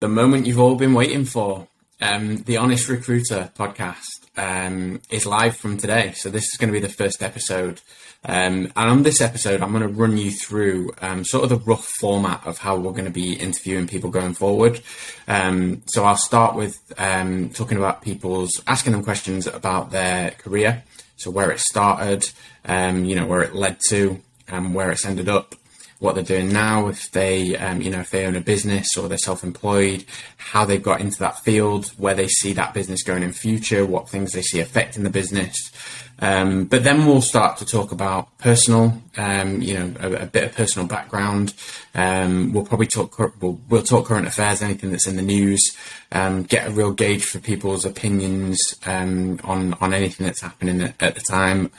the moment you've all been waiting for. Um, the Honest Recruiter podcast um, is live from today. So, this is going to be the first episode. Um, and on this episode, I'm going to run you through um, sort of the rough format of how we're going to be interviewing people going forward. Um, so, I'll start with um, talking about people's asking them questions about their career. So, where it started, you know, where it led to, and where it's ended up what they're doing now, if they, um, you know, if they own a business or they're self-employed, how they've got into that field, where they see that business going in future, what things they see affecting the business. Um, but then we'll start to talk about personal, um, you know, a, a, bit of personal background. Um, we'll probably talk, we'll, we'll, talk current affairs, anything that's in the news, um, get a real gauge for people's opinions um, on on anything that's happening at, at the time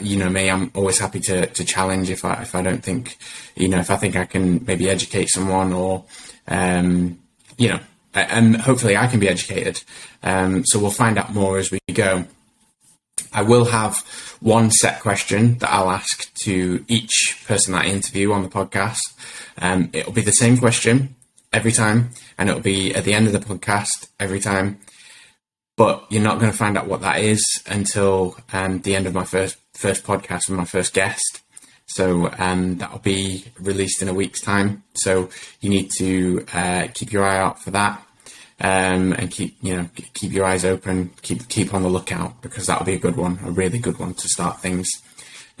you know me, I'm always happy to, to challenge if I if I don't think, you know, if I think I can maybe educate someone or, um, you know, and hopefully I can be educated. Um, so we'll find out more as we go. I will have one set question that I'll ask to each person that I interview on the podcast. Um, it'll be the same question every time, and it'll be at the end of the podcast every time. But you're not going to find out what that is until um, the end of my first first podcast with my first guest. So um, that'll be released in a week's time. So you need to uh, keep your eye out for that, um, and keep you know keep your eyes open, keep keep on the lookout because that'll be a good one, a really good one to start things.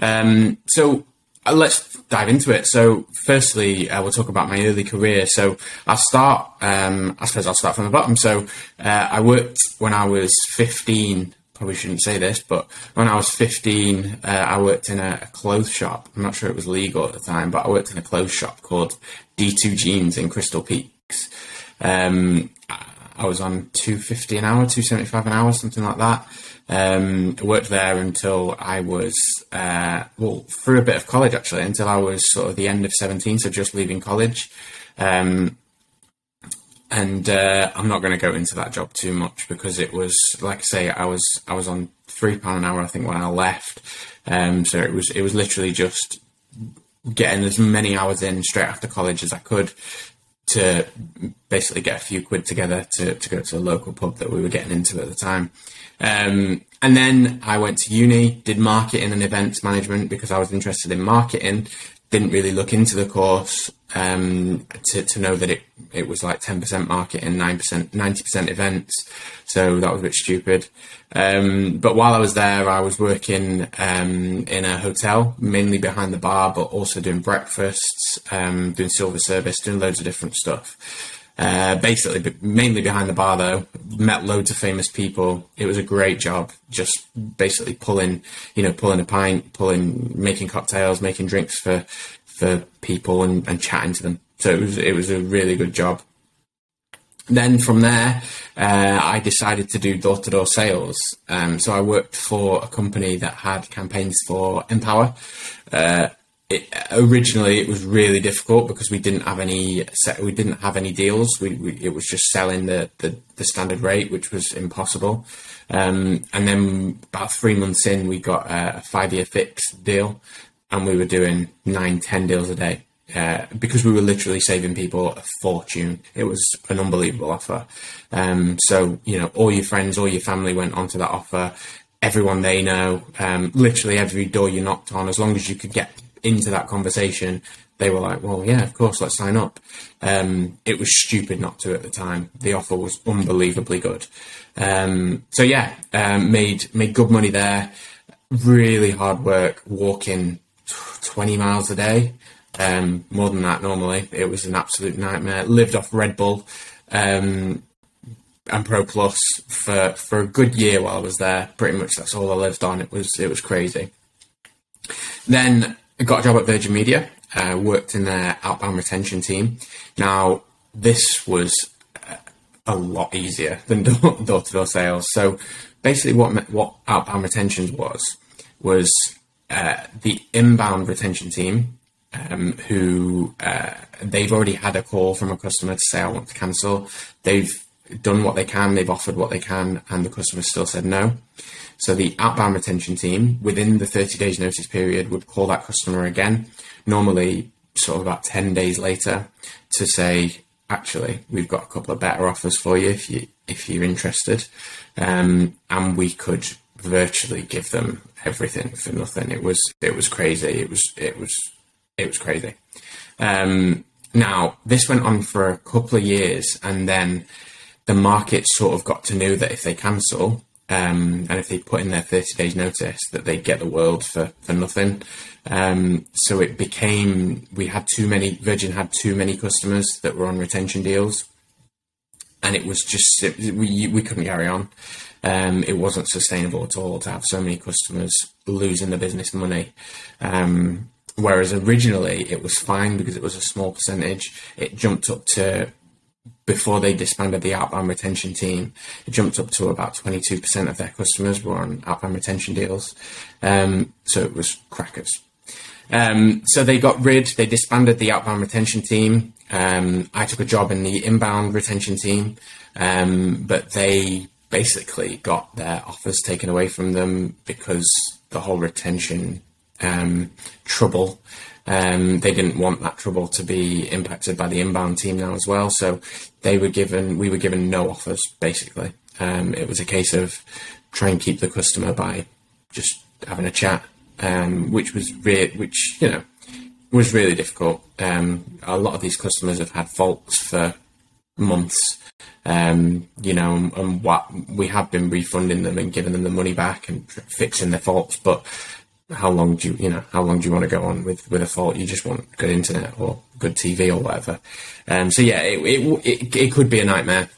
Um, so uh, let's dive into it. So firstly, uh, we'll talk about my early career. So I'll start. Um, I suppose I'll start from the bottom. So uh, I worked when I was 15 probably shouldn't say this, but when I was 15, uh, I worked in a, a, clothes shop. I'm not sure it was legal at the time, but I worked in a clothes shop called D2 Jeans in Crystal Peaks. Um, I was on 250 an hour, 275 an hour, something like that. Um, I worked there until I was, uh, well, through a bit of college actually, until I was sort of the end of 17, so just leaving college. Um, and uh, I'm not going to go into that job too much because it was, like I say, I was I was on three pound an hour, I think, when I left. Um, so it was it was literally just getting as many hours in straight after college as I could to basically get a few quid together to, to go to a local pub that we were getting into at the time. Um, and then I went to uni, did marketing and events management because I was interested in marketing didn't really look into the course um, to, to know that it, it was like 10% marketing, 9%, 90% events. So that was a bit stupid. Um, but while I was there, I was working um, in a hotel, mainly behind the bar, but also doing breakfasts, um, doing silver service, doing loads of different stuff. Uh, basically, mainly behind the bar though, met loads of famous people. It was a great job, just basically pulling, you know, pulling a pint, pulling, making cocktails, making drinks for for people and, and chatting to them. So it was it was a really good job. Then from there, uh, I decided to do door to door sales. Um, so I worked for a company that had campaigns for npower. Uh, it, originally it was really difficult because we didn't have any we didn't have any deals. We, we it was just selling the, the, the standard rate, which was impossible. Um, and then about three months in, we got a five year fixed deal, and we were doing nine, ten deals a day. Uh, because we were literally saving people a fortune. It was an unbelievable offer. Um, so, you know, all your friends, all your family went onto that offer. Everyone they know, um, literally every door you knocked on, as long as you could get into that conversation, they were like, well, yeah, of course, let's sign up. Um, it was stupid not to at the time. The offer was unbelievably good. Um, so yeah, um, made made good money there. Really hard work, walking twenty miles a day. Um, more than that normally. It was an absolute nightmare. Lived off Red Bull um, and Pro Plus for for a good year while I was there. Pretty much that's all I lived on. It was it was crazy. Then got a job at Virgin Media, uh, worked in their outbound retention team. Now, this was uh, a lot easier than door to door sales. So, basically, what what outbound retention was was uh, the inbound retention team, um, who uh, they've already had a call from a customer to say, "I want to cancel." They've done what they can, they've offered what they can, and the customer still said no. So the outbound retention team, within the 30 days notice period, would call that customer again, normally sort of about 10 days later, to say, actually, we've got a couple of better offers for you if you if you're interested, um, and we could virtually give them everything for nothing. It was it was crazy. It was it was it was crazy. Um, now this went on for a couple of years, and then the market sort of got to know that if they cancel, um, and if they put in their 30 days notice that they get the world for, for nothing. Um, so it became, we had too many, Virgin had too many customers that were on retention deals. And it was just, it, we, we couldn't carry on. Um, it wasn't sustainable at all to have so many customers losing the business money. Um, whereas originally it was fine because it was a small percentage. It jumped up to before they disbanded the outbound retention team, it jumped up to about 22% of their customers were on outbound retention deals. Um, so it was crackers. Um, so they got rid, they disbanded the outbound retention team. Um, I took a job in the inbound retention team, um, but they basically got their offers taken away from them because the whole retention um, trouble um, they didn't want that trouble to be impacted by the inbound team now as well. So they were given, we were given no offers basically. Um, it was a case of try and keep the customer by just having a chat, um, which was re- which you know was really difficult. Um, a lot of these customers have had faults for months, um, you know, and, and, what we have been refunding them and giving them the money back and fixing their faults, but how long do you, you know, how long do you want to go on with, with a fault? You just want good internet or good TV or whatever. Um, so yeah, it, it, it, it, could be a nightmare.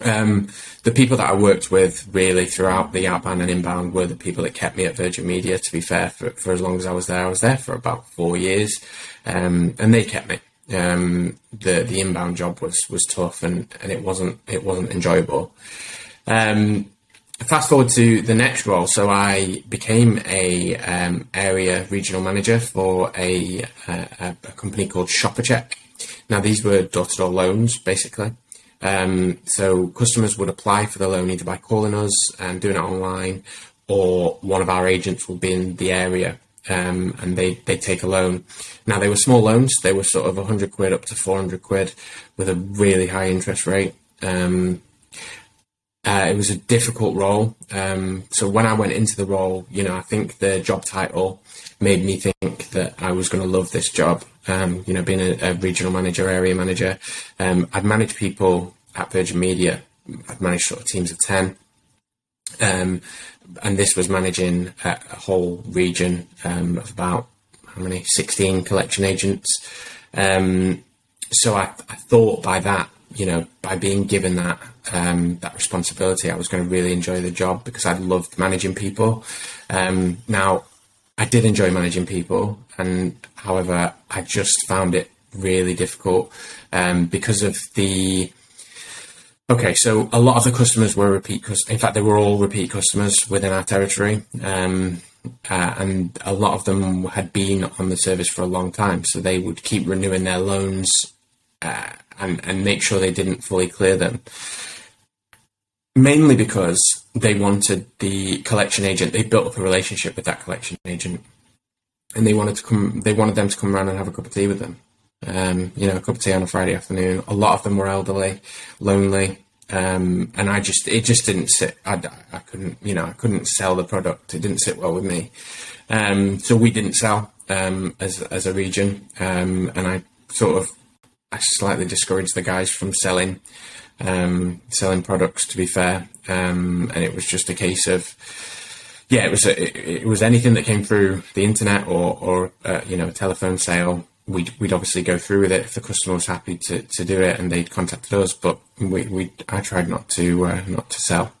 Um, the people that I worked with really throughout the outbound and inbound were the people that kept me at Virgin Media. To be fair, for, for as long as I was there, I was there for about four years, um, and they kept me. Um, the the inbound job was was tough and, and it wasn't it wasn't enjoyable. Um, fast forward to the next role, so I became a um, area regional manager for a, a, a company called Shopacheck. Now these were door-to-door loans, basically. Um, so customers would apply for the loan either by calling us and doing it online, or one of our agents will be in the area um, and they they take a loan. Now they were small loans; they were sort of 100 quid up to 400 quid with a really high interest rate. Um, uh, it was a difficult role. Um, so when I went into the role, you know, I think the job title made me think that I was going to love this job. Um, you know, being a, a, regional manager, area manager, um, I'd managed people at Virgin Media. I'd managed sort of teams of ten, um, and this was managing a, a whole region um, of about how many? Sixteen collection agents. Um, so I, I thought by that you know, by being given that um, that responsibility, I was going to really enjoy the job because I loved managing people. Um, now, I did enjoy managing people, and however, I just found it really difficult um, because of the. Okay, so a lot of the customers were repeat. customers. in fact, they were all repeat customers within our territory, um, uh, and a lot of them had been on the service for a long time. So they would keep renewing their loans. Uh, and, and make sure they didn't fully clear them. Mainly because they wanted the collection agent, they built up a relationship with that collection agent and they wanted to come, they wanted them to come around and have a cup of tea with them. Um, you know, a cup of tea on a Friday afternoon. A lot of them were elderly, lonely, um, and I just it just didn't sit. I, I couldn't, you know, I couldn't sell the product. It didn't sit well with me. Um, so we didn't sell um, as as a region, um, and I sort of I slightly discouraged the guys from selling um, selling products. To be fair, um, and it was just a case of yeah, it was a, it, it, was anything that came through the internet or or uh, you know a telephone sale. We'd, we'd obviously go through with it if the customer was happy to, to do it and they'd contacted us, but we, we I tried not to uh, not to sell.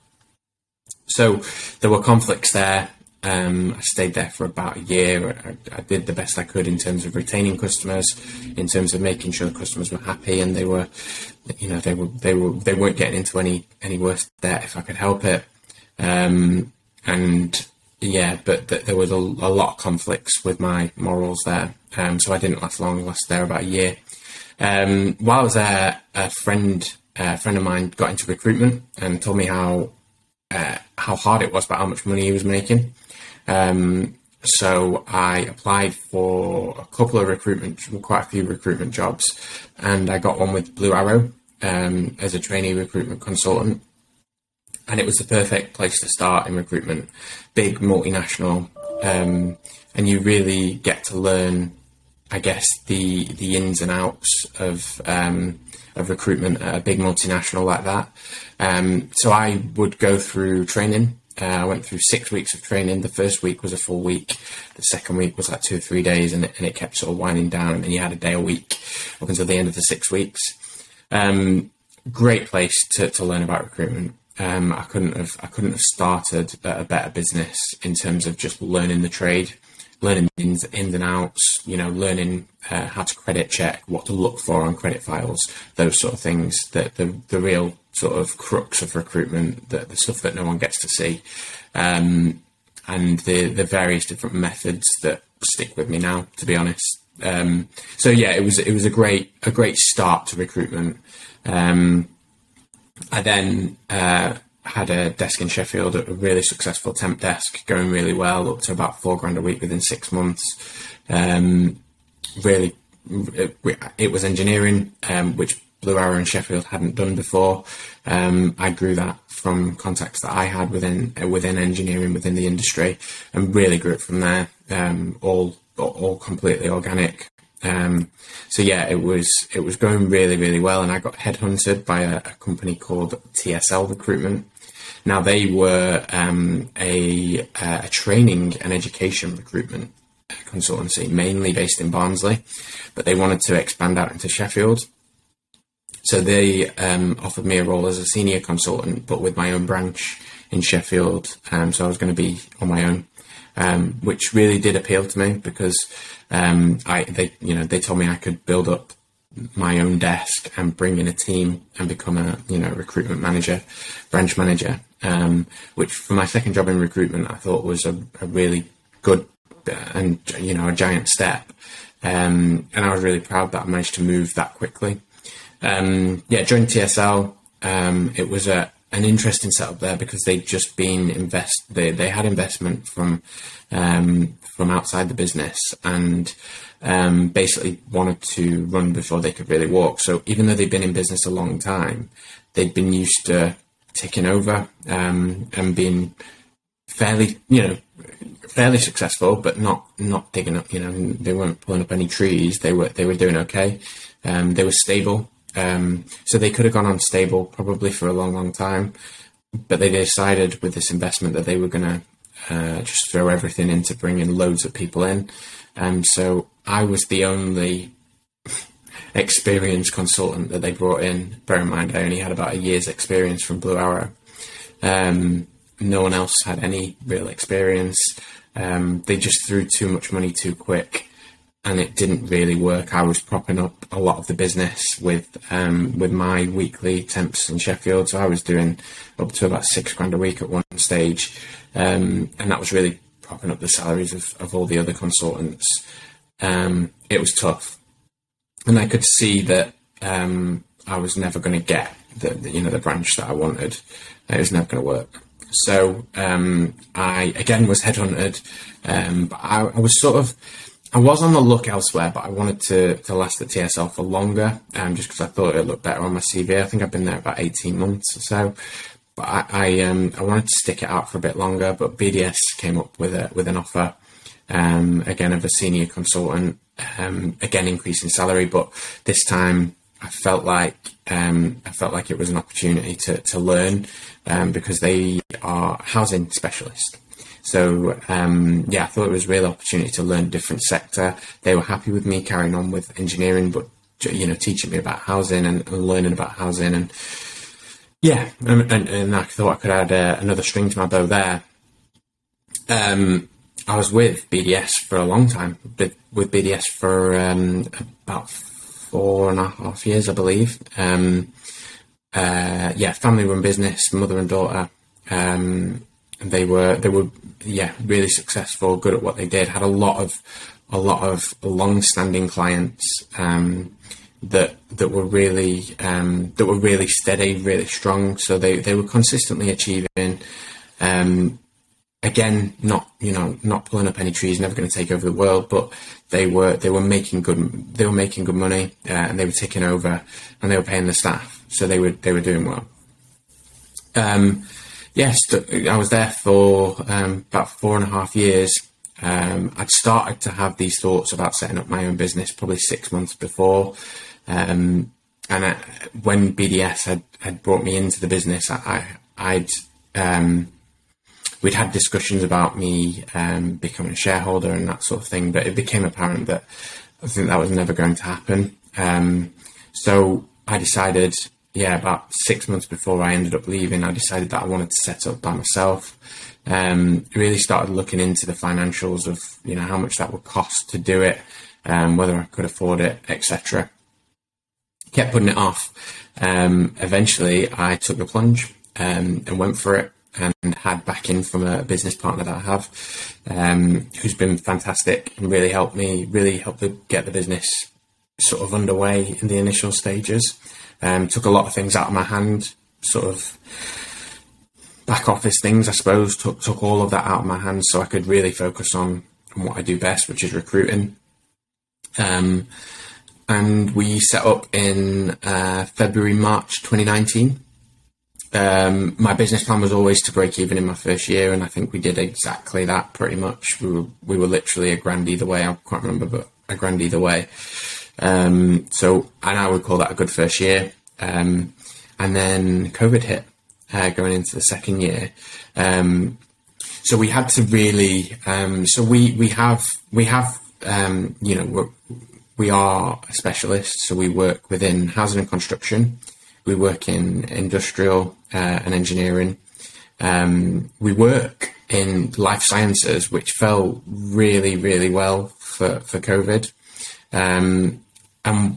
So there were conflicts there. Um, I stayed there for about a year. I, I, did the best I could in terms of retaining customers, in terms of making sure customers were happy and they were, you know, they were they were they weren't getting into any any worse debt if I could help it. Um, and yeah, but th- there was a, a, lot of conflicts with my morals there, um, so I didn't last long. I lasted there about a year. Um, while I was there, a friend a friend of mine got into recruitment and told me how uh, how hard it was, but how much money he was making. Um, so I applied for a couple of recruitment, quite a few recruitment jobs, and I got one with Blue Arrow um, as a trainee recruitment consultant. And it was the perfect place to start in recruitment, big multinational, um, and you really get to learn, I guess, the the ins and outs of um, of recruitment at a big multinational like that. Um, so I would go through training uh, I went through six weeks of training. The first week was a full week. The second week was like two or three days, and it, and it kept sort of winding down. And then you had a day a week up until the end of the six weeks. Um, great place to, to learn about recruitment. Um, I couldn't have I couldn't have started a better business in terms of just learning the trade, learning ins, ins and outs. You know, learning uh, how to credit check, what to look for on credit files, those sort of things. That the the real sort of crux of recruitment, the, the stuff that no one gets to see, um, and the the various different methods that stick with me now. To be honest, um, so yeah, it was it was a great a great start to recruitment. Um, I then uh, had a desk in Sheffield, a really successful temp desk, going really well, up to about four grand a week within six months. Um, really, it, it, was engineering, um, which Blue Arrow and Sheffield hadn't done before. Um, I grew that from contacts that I had within within engineering within the industry, and really grew it from there. Um, all all completely organic. Um, so yeah, it was it was going really really well, and I got headhunted by a, a company called TSL Recruitment. Now they were um, a, a training and education recruitment consultancy, mainly based in Barnsley, but they wanted to expand out into Sheffield. So they um, offered me a role as a senior consultant, but with my own branch in Sheffield. Um, so I was going to be on my own, um, which really did appeal to me because um, I they you know they told me I could build up my own desk and bring in a team and become a you know recruitment manager, branch manager. Um, which for my second job in recruitment, I thought was a, a really good and you know a giant step. Um, and I was really proud that I managed to move that quickly. Um, yeah, joined TSL. Um, it was a an interesting setup there because they'd just been invest. They they had investment from um, from outside the business and um, basically wanted to run before they could really walk. So even though they'd been in business a long time, they'd been used to taking over um, and being fairly, you know, fairly successful, but not not digging up. You know, they weren't pulling up any trees. They were they were doing okay. Um, they were stable. Um, so they could have gone unstable probably for a long, long time, but they decided with this investment that they were going to uh, just throw everything into bringing loads of people in. And so I was the only experienced consultant that they brought in. Bear in mind, I only had about a year's experience from Blue Arrow. Um, no one else had any real experience. Um, they just threw too much money too quick and it didn't really work. I was propping up a lot of the business with um, with my weekly temps in Sheffield, so I was doing up to about six grand a week at one stage, um, and that was really propping up the salaries of, of all the other consultants. Um, it was tough, and I could see that um, I was never going to get the, the, you know the branch that I wanted. It was never going to work. So um, I again was headhunted, um, but I, I was sort of I was on the look elsewhere, but I wanted to, to last at TSL for longer, um, just because I thought it looked better on my CV. I think I've been there about 18 months or so. But I, I, um, I wanted to stick it out for a bit longer, but BDS came up with a, with an offer, um, again, of a senior consultant, um, again, increasing salary, but this time I felt like, um, I felt like it was an opportunity to, to learn, um, because they are housing specialists. So um, yeah, I thought it was a real opportunity to learn a different sector. They were happy with me carrying on with engineering, but you know, teaching me about housing and, learning about housing, and yeah, and, and, and I thought I could add uh, another string to my bow there. Um, I was with BDS for a long time, with BDS for um, about four and a half years, I believe. Um, uh, yeah, family run business, mother and daughter. Um, they were they were yeah really successful, good at what they did. Had a lot of a lot of long-standing clients um, that that were really um, that were really steady, really strong. So they, they were consistently achieving. Um, again, not you know, not pulling up any trees, never going to take over the world, but they were they were making good they were making good money, uh, and they were taking over, and they were paying the staff, so they were they were doing well. Um, yes, I was there for um, about four and a half years. Um, I'd started to have these thoughts about setting up my own business probably six months before. Um, and I, when BDS had, had brought me into the business, I, would um, we'd had discussions about me um, becoming a shareholder and that sort of thing, but it became apparent that I think that was never going to happen. Um, so I decided yeah, about six months before I ended up leaving, I decided that I wanted to set up by myself. Um, really started looking into the financials of you know how much that would cost to do it, um, whether I could afford it, etc. Kept putting it off. Um, eventually, I took the plunge um, and went for it, and had backing from a business partner that I have, um, who's been fantastic and really helped me, really helped get the business sort of underway in the initial stages. Um, took a lot of things out of my hand, sort of back office things, I suppose. Took took all of that out of my hands so I could really focus on, on what I do best, which is recruiting. Um, and we set up in uh, February March 2019. Um, my business plan was always to break even in my first year, and I think we did exactly that pretty much. We were we were literally a grand either way. I can't remember, but a grand either way. Um, so, and I would call that a good first year. Um, and then COVID hit uh, going into the second year. Um, so we had to really. Um, so we we have we have um, you know we are a specialist. So we work within housing and construction. We work in industrial uh, and engineering. Um, we work in life sciences, which fell really, really well for, for COVID. Um, and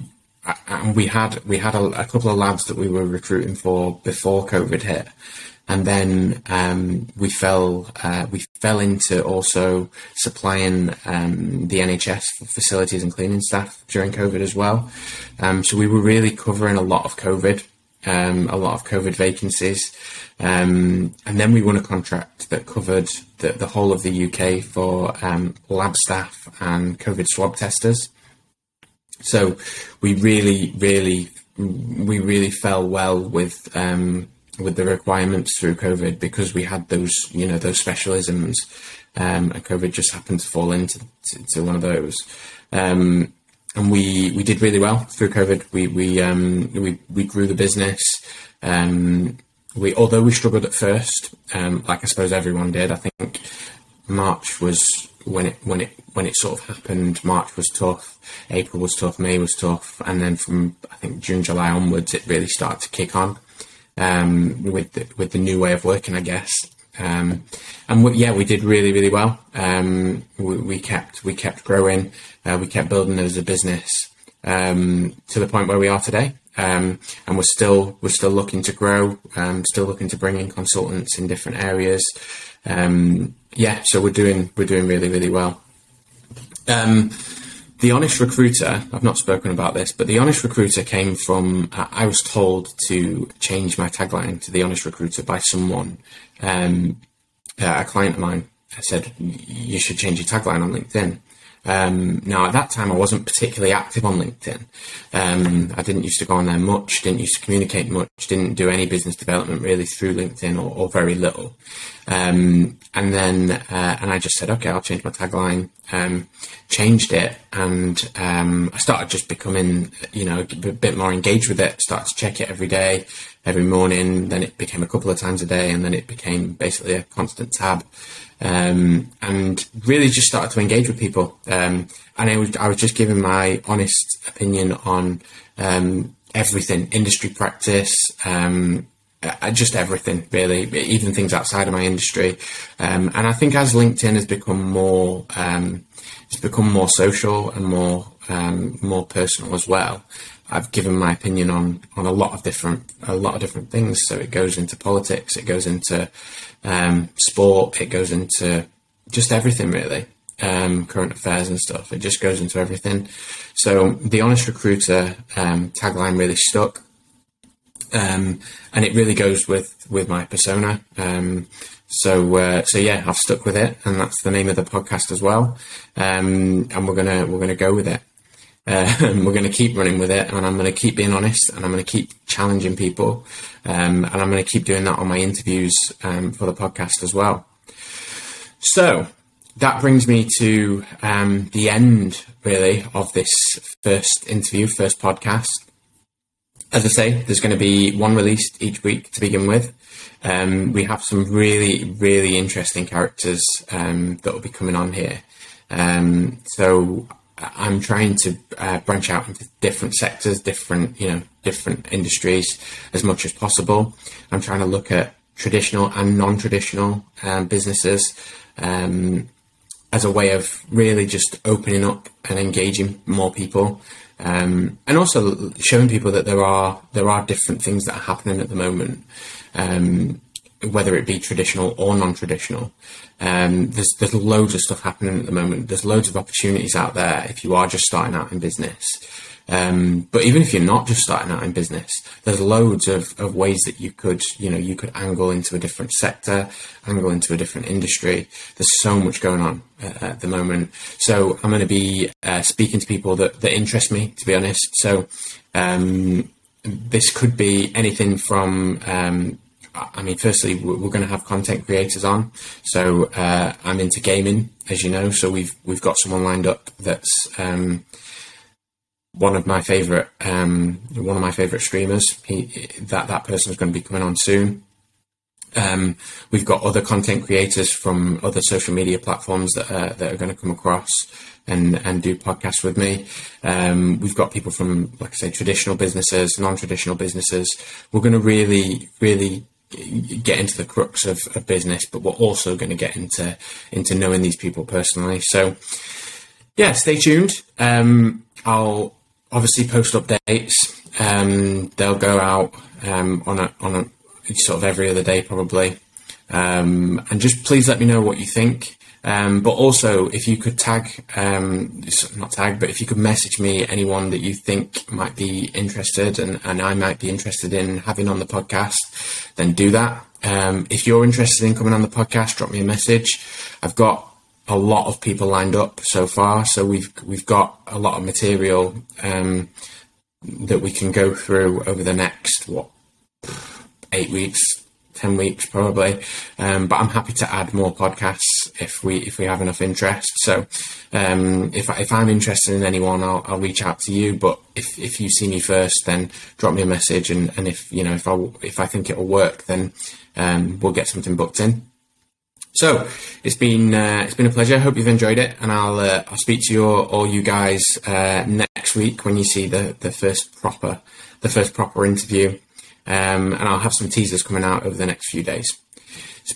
and we had we had a, a, couple of lads that we were recruiting for before COVID hit, and then um, we fell uh, we fell into also supplying um, the NHS facilities and cleaning staff during COVID as well. Um, so we were really covering a lot of COVID, um, a lot of COVID vacancies, um, and then we won a contract that covered the, the whole of the UK for um, lab staff and COVID swab testers. So we really, really, we really fell well with um, with the requirements through COVID because we had those, you know, those specialisms, um, and COVID just happened to fall into to, to one of those. Um, and we, we did really well through COVID. We we um, we, we grew the business. Um, we although we struggled at first, um, like I suppose everyone did. I think March was when it when it when it sort of happened. March was tough, April was tough, May was tough, and then from I think June, July onwards, it really started to kick on um, with the, with the new way of working, I guess. Um, and we, yeah, we did really really well. Um, we, we, kept we kept growing, uh, we kept building as a business um, to the point where we are today. Um, and we're still we're still looking to grow, um, still looking to bring in consultants in different areas. Um, yeah, so we're doing we're doing really really well. Um, the honest recruiter. I've not spoken about this, but the honest recruiter came from. I was told to change my tagline to the honest recruiter by someone, um, a client of mine. I said you should change your tagline on LinkedIn. Um, now, at that time, I wasn't particularly active on LinkedIn. Um, I didn't used to go on there much, didn't used to communicate much, didn't do any business development really through LinkedIn or, or very little. Um, and then, uh, and I just said, okay, I'll change my tagline. Um, changed it, and um, I started just becoming, you know, a bit more engaged with it. Started to check it every day, every morning. Then it became a couple of times a day, and then it became basically a constant tab um, and really just started to engage with people. Um, and I was, I was just giving my honest opinion on um, everything, industry practice, um, uh, just everything really, even things outside of my industry. Um, and I think as LinkedIn has become more, um, it's become more social and more more personal as well. I've given my opinion on on a lot of different a lot of different things. So it goes into politics, it goes into um, sport, it goes into just everything really, um, current affairs and stuff. It just goes into everything. So the honest recruiter um, tagline really stuck, um, and it really goes with with my persona. Um, So uh, so yeah, I've stuck with it, and that's the name of the podcast as well. Um, and we're gonna we're gonna go with it. Uh, we're going to keep running with it, and I'm going to keep being honest, and I'm going to keep challenging people, um, and I'm going to keep doing that on my interviews um, for the podcast as well. So that brings me to um, the end, really, of this first interview, first podcast. As I say, there's going to be one released each week to begin with. Um, we have some really, really interesting characters um, that will be coming on here. Um, so I'm trying to uh, branch out into different sectors, different you know, different industries as much as possible. I'm trying to look at traditional and non-traditional um, businesses um, as a way of really just opening up and engaging more people, um, and also showing people that there are there are different things that are happening at the moment. Whether it be traditional or non-traditional. Um, there's there's loads of stuff happening at the moment. There's loads of opportunities out there if you are just starting out in business. Um, but even if you're not just starting out in business, there's loads of, of ways that you could, you know, you could angle into a different sector, angle into a different industry. There's so much going on uh, at the moment. So I'm going to be uh, speaking to people that, that interest me, to be honest. So um, this could be anything from um, I mean, firstly, we're going to have content creators on. So uh, I'm into gaming, as you know. So we've we've got someone lined up that's um, one of my favorite um, one of my favorite streamers. He, that that person is going to be coming on soon. Um, we've got other content creators from other social media platforms that are, that are going to come across and, and do podcasts with me. Um, we've got people from, like I say, traditional businesses, non-traditional businesses. We're going to really, really get into the crux of, of business, but we're also going to get into into knowing these people personally. So, yeah, stay tuned. Um, I'll obviously post updates. Um, they'll go out um, on a on a sort of every other day probably. Um, and just please let me know what you think. Um, but also, if you could tag, um, not tag, but if you could message me anyone that you think might be interested and, and I might be interested in having on the podcast, then do that. Um, if you're interested in coming on the podcast, drop me a message. I've got a lot of people lined up so far, so we've we've got a lot of material um, that we can go through over the next what eight weeks, 10 weeks probably. Um, but I'm happy to add more podcasts if we if we have enough interest. So um, if, if I'm interested in anyone, I'll, I'll reach out to you. But if, if you see me first, then drop me a message. And, and if you know if I if I think it'll work, then um, we'll get something booked in. So it's been uh, it's been a pleasure. Hope you've enjoyed it, and I'll uh, I'll speak to you all, all you guys uh, next week when you see the the first proper the first proper interview. Um, and I'll have some teasers coming out over the next few days.